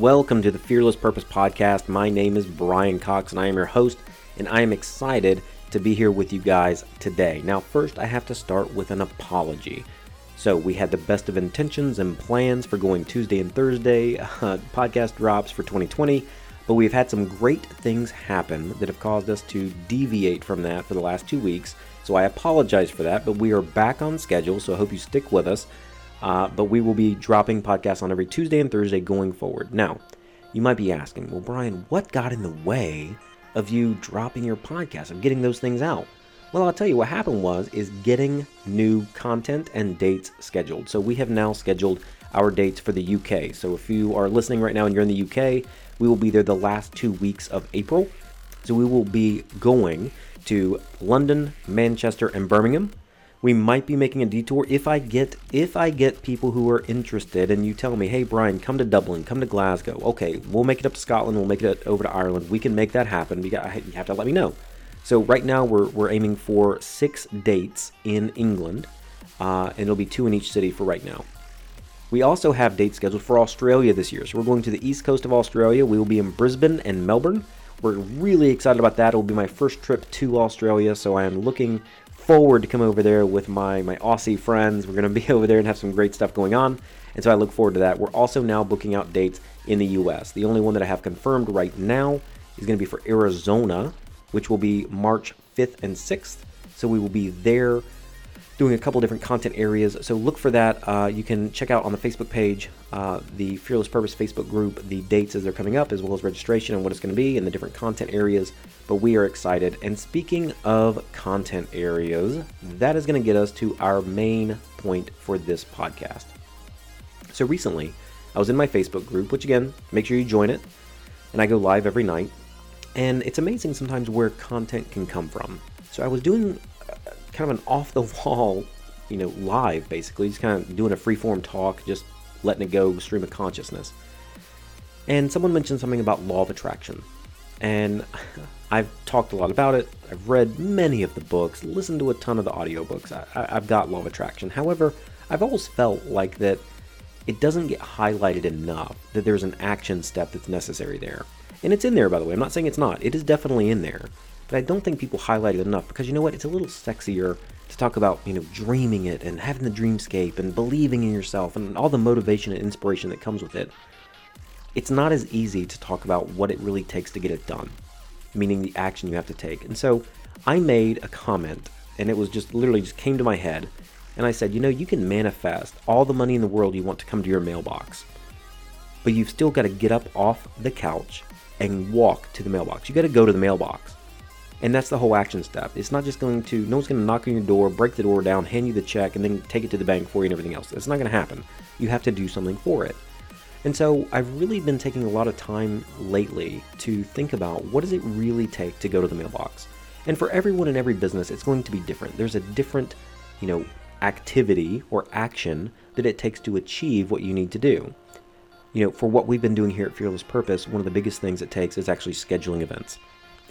Welcome to the Fearless Purpose Podcast. My name is Brian Cox and I am your host, and I am excited to be here with you guys today. Now, first, I have to start with an apology. So, we had the best of intentions and plans for going Tuesday and Thursday uh, podcast drops for 2020, but we've had some great things happen that have caused us to deviate from that for the last two weeks. So, I apologize for that, but we are back on schedule, so I hope you stick with us. Uh, but we will be dropping podcasts on every Tuesday and Thursday going forward. Now, you might be asking, well, Brian, what got in the way of you dropping your podcast, of getting those things out? Well, I'll tell you what happened was is getting new content and dates scheduled. So we have now scheduled our dates for the UK. So if you are listening right now and you're in the UK, we will be there the last two weeks of April. So we will be going to London, Manchester, and Birmingham we might be making a detour if I get if I get people who are interested and you tell me, "Hey Brian, come to Dublin, come to Glasgow." Okay, we'll make it up to Scotland, we'll make it over to Ireland. We can make that happen. You have to let me know. So right now we're we're aiming for 6 dates in England. Uh, and it'll be two in each city for right now. We also have dates scheduled for Australia this year. So we're going to the east coast of Australia. We will be in Brisbane and Melbourne. We're really excited about that. It'll be my first trip to Australia, so I am looking forward to come over there with my my Aussie friends. We're going to be over there and have some great stuff going on, and so I look forward to that. We're also now booking out dates in the U.S. The only one that I have confirmed right now is going to be for Arizona, which will be March 5th and 6th. So we will be there doing a couple different content areas. So look for that. Uh, you can check out on the Facebook page, uh, the Fearless Purpose Facebook group, the dates as they're coming up, as well as registration and what it's going to be and the different content areas. But we are excited. And speaking of content areas, that is going to get us to our main point for this podcast. So recently, I was in my Facebook group, which again, make sure you join it. And I go live every night. And it's amazing sometimes where content can come from. So I was doing kind of an off the wall, you know, live basically. just kind of doing a free form talk, just letting it go, stream of consciousness. And someone mentioned something about law of attraction. And I've talked a lot about it. I've read many of the books, listened to a ton of the audiobooks. I, I've got law of attraction. However, I've always felt like that it doesn't get highlighted enough that there's an action step that's necessary there. And it's in there, by the way. I'm not saying it's not. It is definitely in there but I don't think people highlight it enough because you know what? It's a little sexier to talk about, you know, dreaming it and having the dreamscape and believing in yourself and all the motivation and inspiration that comes with it. It's not as easy to talk about what it really takes to get it done, meaning the action you have to take. And so I made a comment and it was just literally just came to my head and I said, you know, you can manifest all the money in the world you want to come to your mailbox, but you've still got to get up off the couch and walk to the mailbox. You got to go to the mailbox. And that's the whole action step. It's not just going to, no one's going to knock on your door, break the door down, hand you the check, and then take it to the bank for you and everything else. It's not going to happen. You have to do something for it. And so I've really been taking a lot of time lately to think about what does it really take to go to the mailbox. And for everyone in every business, it's going to be different. There's a different, you know, activity or action that it takes to achieve what you need to do. You know, for what we've been doing here at Fearless Purpose, one of the biggest things it takes is actually scheduling events.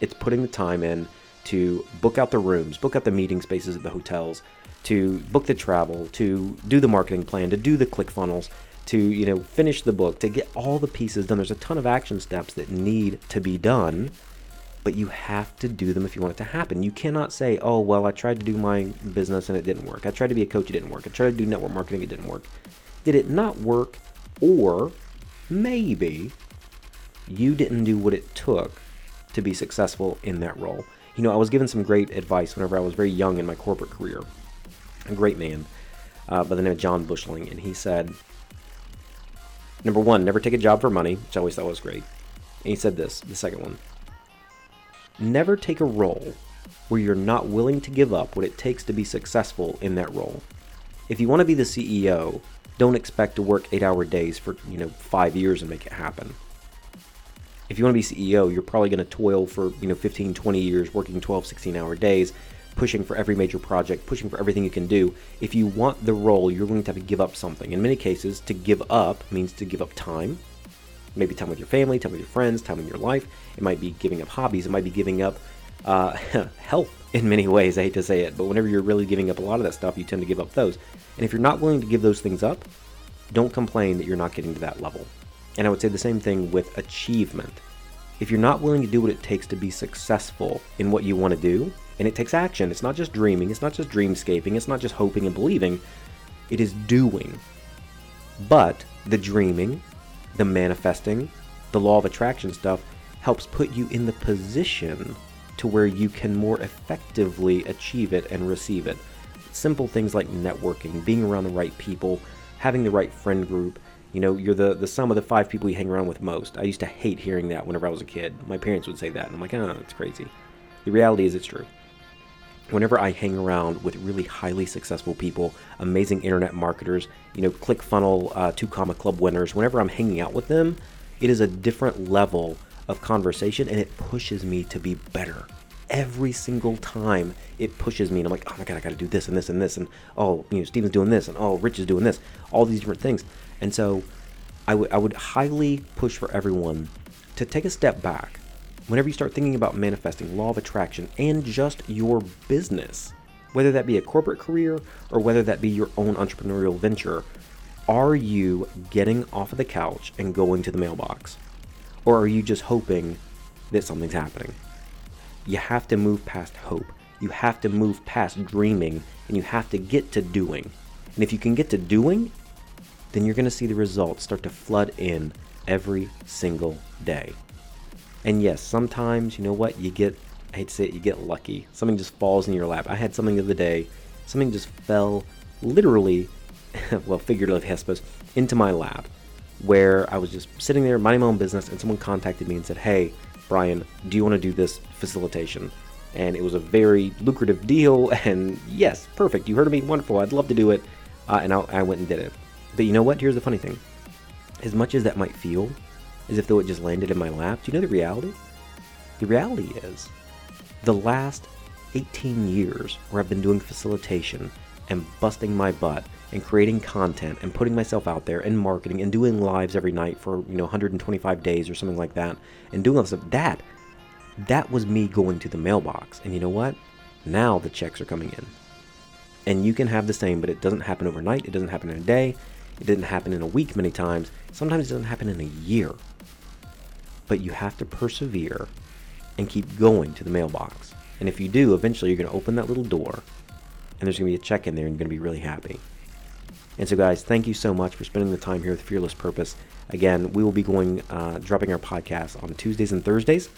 It's putting the time in to book out the rooms, book out the meeting spaces at the hotels, to book the travel, to do the marketing plan, to do the ClickFunnels, to you know finish the book, to get all the pieces done. There's a ton of action steps that need to be done, but you have to do them if you want it to happen. You cannot say, "Oh, well, I tried to do my business and it didn't work. I tried to be a coach, it didn't work. I tried to do network marketing, it didn't work." Did it not work? Or maybe you didn't do what it took to be successful in that role. You know, I was given some great advice whenever I was very young in my corporate career. A great man uh, by the name of John Bushling, and he said, number one, never take a job for money, which I always thought was great. And he said this, the second one, never take a role where you're not willing to give up what it takes to be successful in that role. If you want to be the CEO, don't expect to work eight hour days for, you know, five years and make it happen if you want to be CEO, you're probably going to toil for, you know, 15, 20 years working 12, 16 hour days, pushing for every major project, pushing for everything you can do. If you want the role, you're going to have to give up something. In many cases, to give up means to give up time, maybe time with your family, time with your friends, time in your life. It might be giving up hobbies. It might be giving up uh, health in many ways. I hate to say it, but whenever you're really giving up a lot of that stuff, you tend to give up those. And if you're not willing to give those things up, don't complain that you're not getting to that level. And I would say the same thing with achievement. If you're not willing to do what it takes to be successful in what you want to do, and it takes action, it's not just dreaming, it's not just dreamscaping, it's not just hoping and believing, it is doing. But the dreaming, the manifesting, the law of attraction stuff helps put you in the position to where you can more effectively achieve it and receive it. Simple things like networking, being around the right people, having the right friend group. You know, you're the, the sum of the five people you hang around with most. I used to hate hearing that whenever I was a kid. My parents would say that, and I'm like, oh, it's crazy. The reality is, it's true. Whenever I hang around with really highly successful people, amazing internet marketers, you know, ClickFunnels, uh, two comma club winners, whenever I'm hanging out with them, it is a different level of conversation and it pushes me to be better. Every single time it pushes me, and I'm like, oh my god, I got to do this and this and this, and oh, you know, Steven's doing this, and oh, Rich is doing this, all these different things. And so, I would I would highly push for everyone to take a step back whenever you start thinking about manifesting, law of attraction, and just your business, whether that be a corporate career or whether that be your own entrepreneurial venture. Are you getting off of the couch and going to the mailbox? Or are you just hoping that something's happening? You have to move past hope. You have to move past dreaming and you have to get to doing. And if you can get to doing, then you're going to see the results start to flood in every single day. And yes, sometimes, you know what, you get, I hate to say it, you get lucky. Something just falls in your lap. I had something the other day, something just fell literally, well, figuratively, I suppose, into my lap where I was just sitting there minding my own business, and someone contacted me and said, "Hey, Brian, do you want to do this facilitation?" And it was a very lucrative deal, and yes, perfect. You heard of me, wonderful. I'd love to do it, uh, and I, I went and did it. But you know what? Here's the funny thing: as much as that might feel as if though it just landed in my lap, do you know the reality? The reality is, the last 18 years where I've been doing facilitation and busting my butt and creating content and putting myself out there and marketing and doing lives every night for you know 125 days or something like that and doing all this stuff that that was me going to the mailbox. And you know what? Now the checks are coming in. And you can have the same but it doesn't happen overnight. It doesn't happen in a day. It didn't happen in a week many times. Sometimes it doesn't happen in a year. But you have to persevere and keep going to the mailbox. And if you do eventually you're going to open that little door and there's going to be a check in there and you're going to be really happy and so, guys, thank you so much for spending the time here with Fearless Purpose. Again, we will be going, uh, dropping our podcast on Tuesdays and Thursdays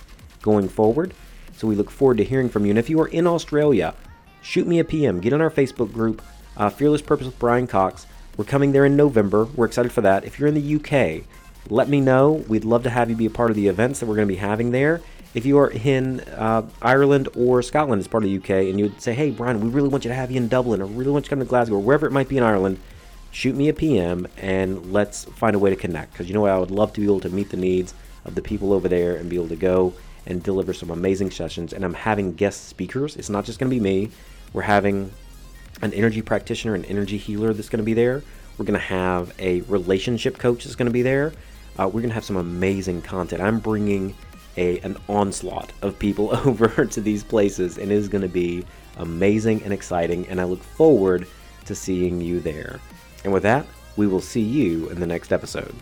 going forward. So, we look forward to hearing from you. And if you are in Australia, shoot me a PM. Get on our Facebook group, uh, Fearless Purpose with Brian Cox. We're coming there in November. We're excited for that. If you're in the UK, let me know. We'd love to have you be a part of the events that we're going to be having there. If you are in uh, Ireland or Scotland as part of the UK, and you would say, hey, Brian, we really want you to have you in Dublin, or really want you to come to Glasgow, or wherever it might be in Ireland, shoot me a PM and let's find a way to connect. Because you know what? I would love to be able to meet the needs of the people over there and be able to go and deliver some amazing sessions. And I'm having guest speakers. It's not just going to be me. We're having an energy practitioner, an energy healer that's going to be there. We're going to have a relationship coach that's going to be there. Uh, we're going to have some amazing content. I'm bringing a an onslaught of people over to these places, and it is going to be amazing and exciting. And I look forward to seeing you there. And with that, we will see you in the next episode.